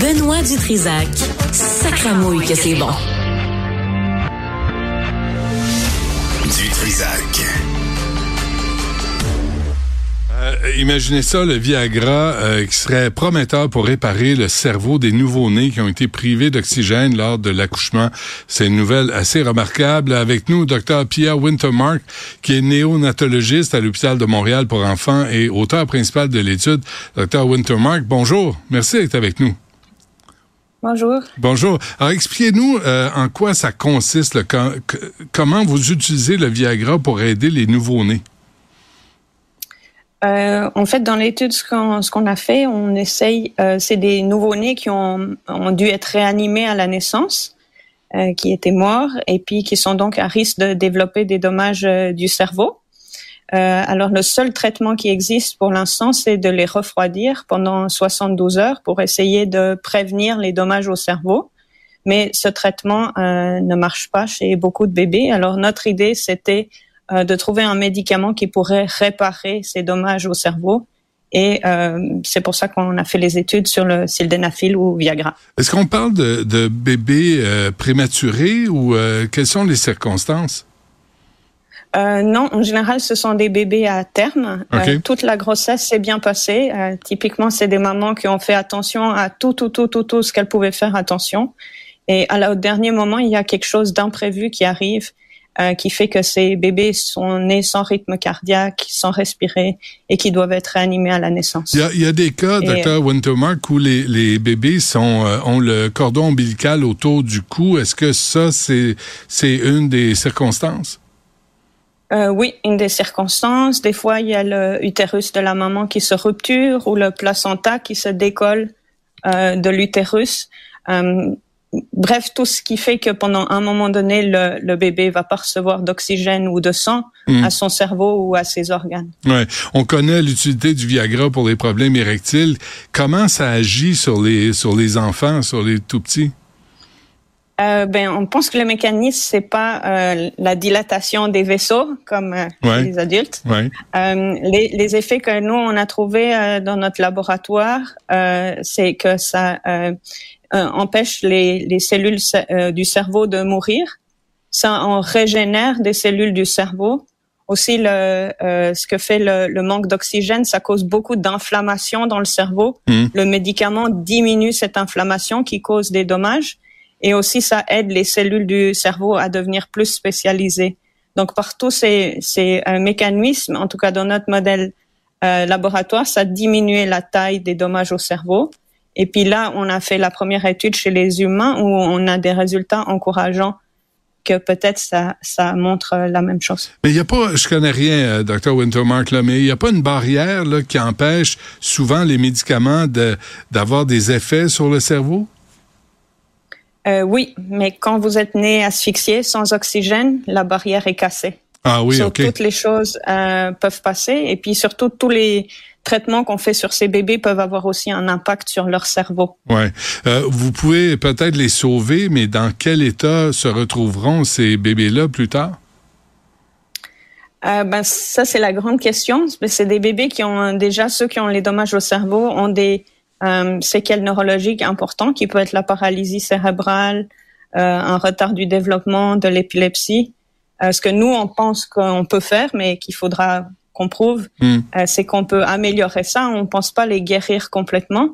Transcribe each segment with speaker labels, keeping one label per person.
Speaker 1: Benoît Dutrisac. Sacramouille que c'est bon.
Speaker 2: Dutrisac.
Speaker 3: Euh, imaginez ça, le Viagra euh, qui serait prometteur pour réparer le cerveau des nouveaux-nés qui ont été privés d'oxygène lors de l'accouchement. C'est une nouvelle assez remarquable. Avec nous, Dr Pierre Wintermark, qui est néonatologiste à l'hôpital de Montréal pour enfants et auteur principal de l'étude. Dr Wintermark, bonjour. Merci d'être avec nous.
Speaker 4: Bonjour.
Speaker 3: Bonjour. Alors, expliquez-nous euh, en quoi ça consiste, comment vous utilisez le Viagra pour aider les nouveaux-nés.
Speaker 4: Euh, en fait, dans l'étude, ce qu'on a fait, on essaye, euh, c'est des nouveaux-nés qui ont, ont, dû être réanimés à la naissance, qui étaient morts, et puis qui sont donc à risque de développer des dommages du cerveau. Euh, alors, le seul traitement qui existe pour l'instant, c'est de les refroidir pendant 72 heures pour essayer de prévenir les dommages au cerveau. Mais ce traitement ne marche pas chez beaucoup de bébés. Alors, notre idée, c'était euh, de trouver un médicament qui pourrait réparer ces dommages au cerveau. Et euh, c'est pour ça qu'on a fait les études sur le sildenafil ou Viagra.
Speaker 3: Est-ce qu'on parle de, de bébés euh, prématurés ou euh, quelles sont les circonstances?
Speaker 4: Euh, non, en général, ce sont des bébés à terme.
Speaker 3: Okay.
Speaker 4: toute la grossesse s'est bien passée. typiquement, c'est des mamans qui ont fait attention à tout, tout, tout, tout, tout ce qu'elles pouvaient faire attention. Et à la, au dernier moment, il y a quelque chose d'imprévu qui arrive euh, qui fait que ces bébés sont nés sans rythme cardiaque, sans respirer et qui doivent être réanimés à la naissance.
Speaker 3: Il y a, il y a des cas, docteur Wintermark, où les, les bébés sont, euh, ont le cordon ombilical autour du cou. Est-ce que ça, c'est une des circonstances?
Speaker 4: Euh, oui, une des circonstances. Des fois, il y a le utérus de la maman qui se rupture ou le placenta qui se décolle euh, de l'utérus. Euh, bref, tout ce qui fait que pendant un moment donné, le, le bébé va pas recevoir d'oxygène ou de sang mm. à son cerveau ou à ses organes.
Speaker 3: Ouais. On connaît l'utilité du Viagra pour les problèmes érectiles. Comment ça agit sur les, sur les enfants, sur les tout petits?
Speaker 4: Euh, ben, on pense que le mécanisme c'est pas euh, la dilatation des vaisseaux comme euh,
Speaker 3: ouais.
Speaker 4: les adultes.
Speaker 3: Ouais.
Speaker 4: Euh, les, les, effets que nous on a trouvés euh, dans notre laboratoire, euh, c'est que ça empêche les, les cellules du cerveau de mourir. Ça en régénère des cellules du cerveau. Aussi, le, ce que fait le, le manque d'oxygène, ça cause beaucoup d'inflammation dans le cerveau.
Speaker 3: Mmh.
Speaker 4: Le médicament diminue cette inflammation qui cause des dommages et aussi ça aide les cellules du cerveau à devenir plus spécialisées. Donc par tous ces, ces euh, mécanismes, en tout cas dans notre modèle euh, laboratoire, ça diminuait la taille des dommages au cerveau. Et puis là, on a fait la première étude chez les humains où on a des résultats encourageants que peut-être ça, montre la même chose.
Speaker 3: Mais il n'y a pas, je connais rien, euh, Dr. Wintermark, mais il n'y a pas une barrière là, qui empêche souvent les médicaments d'avoir des effets sur le cerveau?
Speaker 4: Euh, oui, mais quand vous êtes né asphyxié sans oxygène, la barrière est cassée.
Speaker 3: Ah oui,
Speaker 4: so,
Speaker 3: ok.
Speaker 4: Toutes les choses euh, peuvent passer et puis surtout tous les traitements qu'on fait sur ces bébés peuvent avoir aussi un impact sur leur cerveau.
Speaker 3: Ouais. Euh, vous pouvez peut-être les sauver, mais dans quel état se retrouveront ces bébés-là plus tard?
Speaker 4: Euh, ben ça c'est la grande question. C'est des bébés qui ont déjà ceux qui ont les dommages au cerveau ont des euh, séquelles neurologiques importantes qui peut être la paralysie cérébrale, euh, un retard du développement, de l'épilepsie. Euh, ce que nous on pense qu'on peut faire, mais qu'il faudra qu'on prouve,
Speaker 3: Mm.
Speaker 4: euh, c'est qu'on peut améliorer ça. On pense pas les guérir complètement,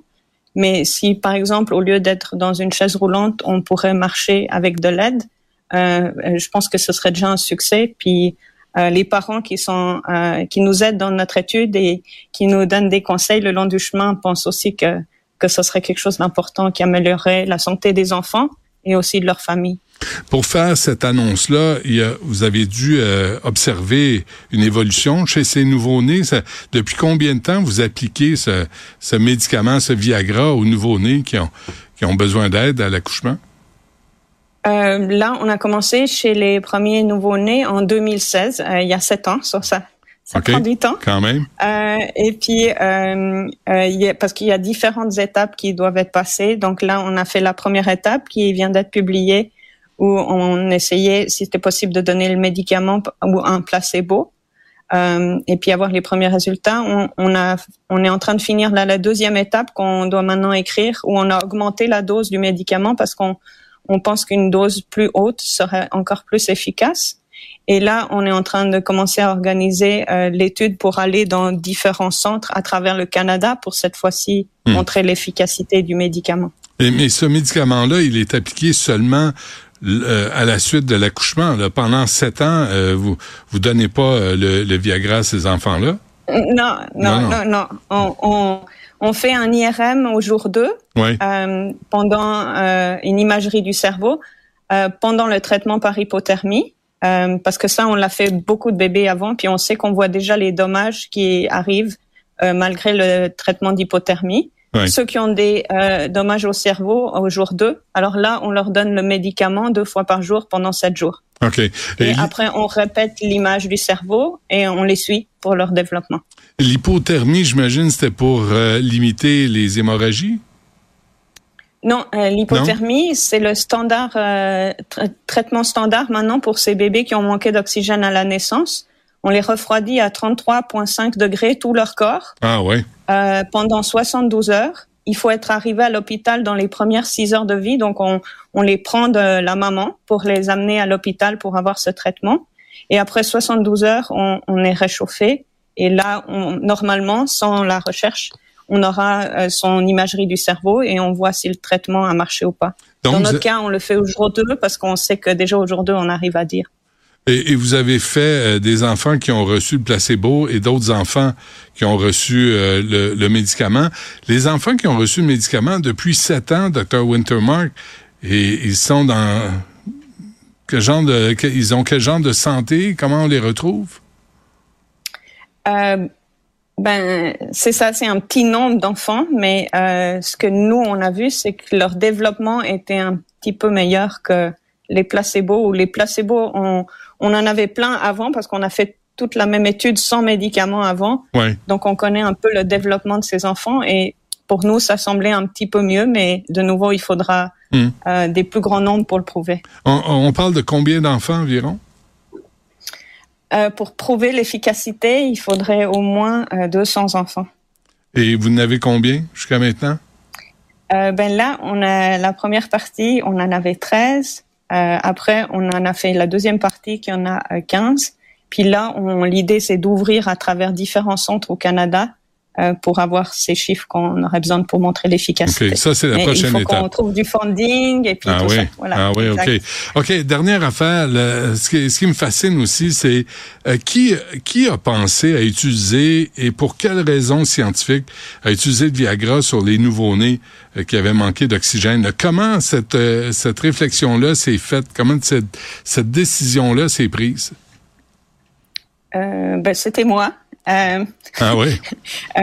Speaker 4: mais si par exemple au lieu d'être dans une chaise roulante, on pourrait marcher avec de l'aide, je pense que ce serait déjà un succès. Puis les parents qui sont euh, qui nous aident dans notre étude et qui nous donnent des conseils le long du chemin pensent aussi que que ce serait quelque chose d'important qui améliorerait la santé des enfants et aussi de leur famille.
Speaker 3: Pour faire cette annonce-là, vous avez dû euh, observer une évolution chez ces nouveaux-nés. Depuis combien de temps vous appliquez ce, ce médicament, ce Viagra aux nouveaux-nés qui ont, qui ont besoin d'aide à l'accouchement?
Speaker 4: Euh, là, on a commencé chez les premiers nouveaux-nés en 2016, euh, il y a sept ans, sur ça. Ça
Speaker 3: OK.
Speaker 4: prend du temps.
Speaker 3: Quand même.
Speaker 4: Euh, et puis, euh, euh, y a, parce qu'il y a différentes étapes qui doivent être passées. Donc là, on a fait la première étape qui vient d'être publiée, où on essayait, si c'était possible, de donner le médicament ou un placebo. euh, et puis avoir les premiers résultats. On, on, a, on est en train de finir là, la deuxième étape qu'on doit maintenant écrire, où on a augmenté la dose du médicament parce qu'on on pense qu'une dose plus haute serait encore plus efficace. Et là, on est en train de commencer à organiser euh, l'étude pour aller dans différents centres à travers le Canada pour cette fois-ci hmm. montrer l'efficacité du médicament.
Speaker 3: mais ce médicament-là, il est appliqué seulement euh, à la suite de l'accouchement. Pendant sept ans, euh, vous vous donnez pas le, le Viagra à ces enfants-là?
Speaker 4: Non, non, non, non. On, on, on, fait un IRM au jour 2 euh, pendant euh, une imagerie du cerveau euh, pendant le traitement par hypothermie. Parce que ça, on l'a fait beaucoup de bébés avant, puis on sait qu'on voit déjà les dommages qui arrivent malgré le traitement d'hypothermie. Ceux qui ont des dommages au cerveau au jour 2, alors là, on leur donne le médicament deux fois par jour pendant sept jours.
Speaker 3: OK. Et,
Speaker 4: et après, on répète l'image du cerveau et on les suit pour leur développement.
Speaker 3: L'hypothermie, j'imagine, c'était pour limiter les hémorragies?
Speaker 4: Non, euh, l'hypothermie, c'est le standard euh, traitement standard maintenant pour ces bébés qui ont manqué d'oxygène à la naissance. On les refroidit à 33,5 degrés tout leur corps.
Speaker 3: Ah ouais.
Speaker 4: Euh, pendant 72 heures. Il faut être arrivé à l'hôpital dans les premières 6 heures de vie, donc on, on les prend de la maman pour les amener à l'hôpital pour avoir ce traitement. Et après 72 heures, on, on est réchauffé. Et là, on, normalement, sans la recherche, on aura euh, son imagerie du cerveau et on voit si le traitement a marché ou pas. Dans notre cas, on le fait au jour 2 parce qu'on sait que déjà au jour 2, on arrive à dire.
Speaker 3: Et, vous avez fait euh, des enfants qui ont reçu le placebo et d'autres enfants qui ont reçu euh, le, médicament. Les enfants qui ont reçu le médicament depuis 7 ans, Dr. Wintermark, et ils sont dans quel genre de, ils ont quel genre de santé? Comment on les retrouve?
Speaker 4: Ben, c'est ça, c'est un petit nombre d'enfants, mais euh, ce que nous, on a vu, c'est que leur développement était un petit peu meilleur que les placebos, ou les placebos, on, on en avait plein avant parce qu'on a fait toute la même étude sans médicaments avant.
Speaker 3: Ouais.
Speaker 4: Donc, on connaît un peu le développement de ces enfants et pour nous, ça semblait un petit peu mieux, mais de nouveau, il faudra hmm. euh, des plus grands nombres pour le prouver.
Speaker 3: On, on parle de combien d'enfants environ?
Speaker 4: Euh, pour prouver l'efficacité, il faudrait au moins 200 euh, enfants.
Speaker 3: Et vous en avez combien jusqu'à maintenant?
Speaker 4: Ben là, on a la première partie, on en avait 13. Euh, après, on en a fait la deuxième partie qui en a 15. Puis là, l'idée, c'est d'ouvrir à travers différents centres au Canada euh, pour avoir ces chiffres qu'on aurait besoin pour montrer l'efficacité.
Speaker 3: OK, ça c'est la prochaine étape.
Speaker 4: Il faut qu'on trouve du funding et puis
Speaker 3: ah
Speaker 4: tout
Speaker 3: oui.
Speaker 4: ça. Voilà,
Speaker 3: ah oui, OK. OK, dernière affaire, ce, qui, ce, qui, me fascine aussi, c'est euh, qui qui a pensé à utiliser et pour quelles raisons scientifiques à utiliser le Viagra sur les nouveau-nés euh, qui avaient manqué d'oxygène? Comment cette cette réflexion là s'est faite? Comment cette cette décision là s'est prise?
Speaker 4: Ben, c'était moi.
Speaker 3: Euh, ah oui.
Speaker 4: Euh,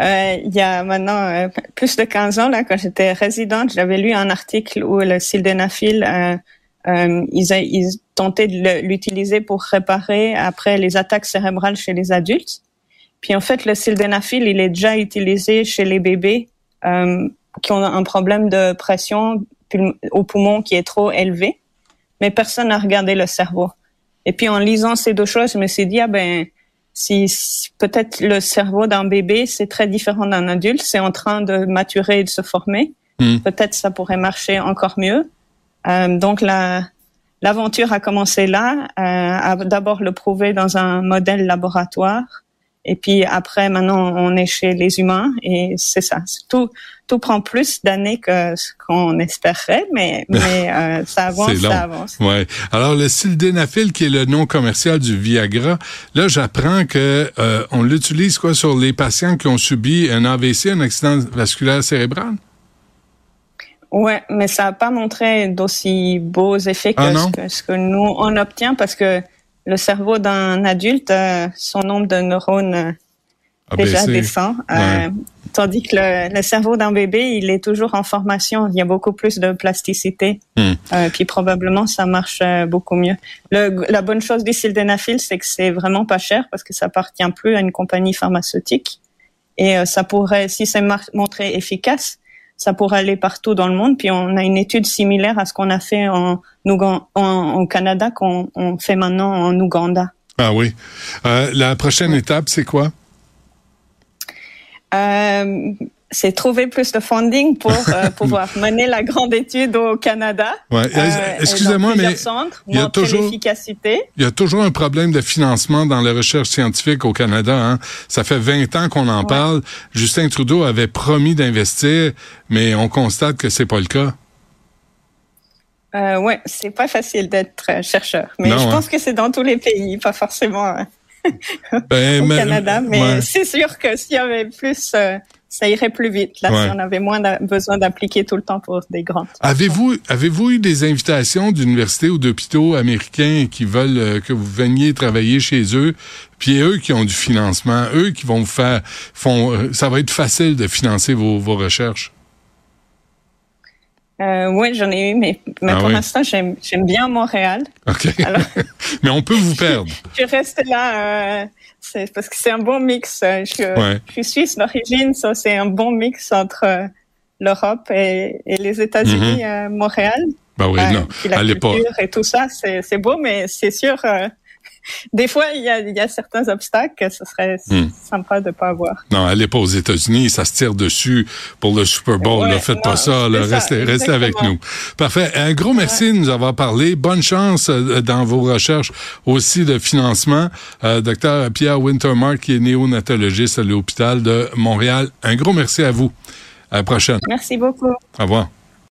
Speaker 4: euh, il y a maintenant euh, plus de 15 ans, là, quand j'étais résidente, j'avais lu un article où le sildenafil, ils, ils tentaient de l'utiliser pour réparer après les attaques cérébrales chez les adultes. Puis en fait, le sildenafil, il est déjà utilisé chez les bébés qui ont un problème de pression au poumon qui est trop élevé, mais personne n'a regardé le cerveau. Et puis en lisant ces deux choses, je me suis dit ah ben si, peut-être le cerveau d'un bébé, c'est très différent d'un adulte, c'est en train de maturer et de se former. Hmm. Peut-être ça pourrait marcher encore mieux. Euh, donc la l'aventure a commencé là, euh, à d'abord le prouver dans un modèle laboratoire, et puis après, maintenant, on est chez les humains et c'est ça. Tout, tout prend plus d'années que ce qu'on espérait, mais, mais euh, ça avance, ça avance.
Speaker 3: Ouais. Alors le sildenafil, qui est le nom commercial du Viagra, là, j'apprends que euh, on l'utilise quoi sur les patients qui ont subi un AVC, un accident vasculaire cérébral?
Speaker 4: Ouais, mais ça n'a pas montré d'aussi beaux effets que,
Speaker 3: ah,
Speaker 4: ce que, ce que nous on obtient parce que le cerveau d'un adulte, euh, son nombre de neurones euh, déjà descend. Euh, tandis que le, cerveau d'un bébé, il est toujours en formation. Il y a beaucoup plus de plasticité. Hmm. puis probablement, ça marche beaucoup mieux. la bonne chose du sildenafil, c'est que c'est vraiment pas cher parce que ça appartient plus à une compagnie pharmaceutique. Et ça pourrait, si c'est montré efficace, ça pourrait aller partout dans le monde. Puis on a une étude similaire à ce qu'on a fait en, en, Canada qu'on fait maintenant en Ouganda.
Speaker 3: Ah oui. Euh, la prochaine étape, c'est quoi?
Speaker 4: Euh, c'est trouver plus de funding pour euh, pouvoir mener la grande étude au Canada.
Speaker 3: Ouais.
Speaker 4: Euh,
Speaker 3: Excusez-moi, mais il y a toujours il y a toujours un problème de financement dans la recherche scientifique au Canada. Hein. Ça fait 20 ans qu'on en
Speaker 4: Ouais.
Speaker 3: parle. Justin Trudeau avait promis d'investir, mais on constate que c'est pas le cas.
Speaker 4: Euh, ouais, c'est pas facile d'être euh, chercheur, mais
Speaker 3: Non,
Speaker 4: je
Speaker 3: hein.
Speaker 4: pense que c'est dans tous les pays, pas forcément euh,
Speaker 3: Ben,
Speaker 4: au
Speaker 3: mais-
Speaker 4: Canada, mais
Speaker 3: ouais.
Speaker 4: c'est sûr que s'il y avait plus, euh, ça irait plus vite. Là,
Speaker 3: Ouais.
Speaker 4: si on avait moins besoin d'appliquer tout le temps pour des grandes.
Speaker 3: Avez-vous avez-vous eu des invitations d'universités ou d'hôpitaux américains qui veulent euh, que vous veniez travailler chez eux, puis eux qui ont du financement, eux qui vont vous faire font euh, ça va être facile de financer vos, vos recherches.
Speaker 4: Euh, oui, j'en ai eu, mais, mais
Speaker 3: Ah
Speaker 4: pour
Speaker 3: oui?
Speaker 4: l'instant, j'aime bien Montréal.
Speaker 3: OK.
Speaker 4: Alors-
Speaker 3: Mais on peut vous perdre.
Speaker 4: Je reste là, euh, c'est parce que c'est un bon mix. Je, suis-
Speaker 3: Ouais.
Speaker 4: je suis suisse d'origine, ça c'est un bon mix entre euh, l'Europe et, et les États-Unis, euh, Montréal.
Speaker 3: Ben oui, non.
Speaker 4: la
Speaker 3: pas.
Speaker 4: culture et tout ça, c'est c'est beau, mais c'est sûr, euh, des fois il y a, il y a certains obstacles que ce serait
Speaker 3: Hmm.
Speaker 4: sympa de pas avoir.
Speaker 3: Non, allez pas aux États-Unis, ça se tire dessus pour le Super Bowl.
Speaker 4: Ouais,
Speaker 3: là, faites pas ça, là.
Speaker 4: ça,
Speaker 3: Restez, restez avec nous. Parfait. Un gros merci de nous avoir parlé. Bonne chance euh, dans vos recherches aussi de financement. Euh, Docteur Pierre Wintermark, qui est néonatologiste à l'hôpital de Montréal. Un gros merci à vous. À la prochaine.
Speaker 4: Merci beaucoup.
Speaker 3: Au revoir.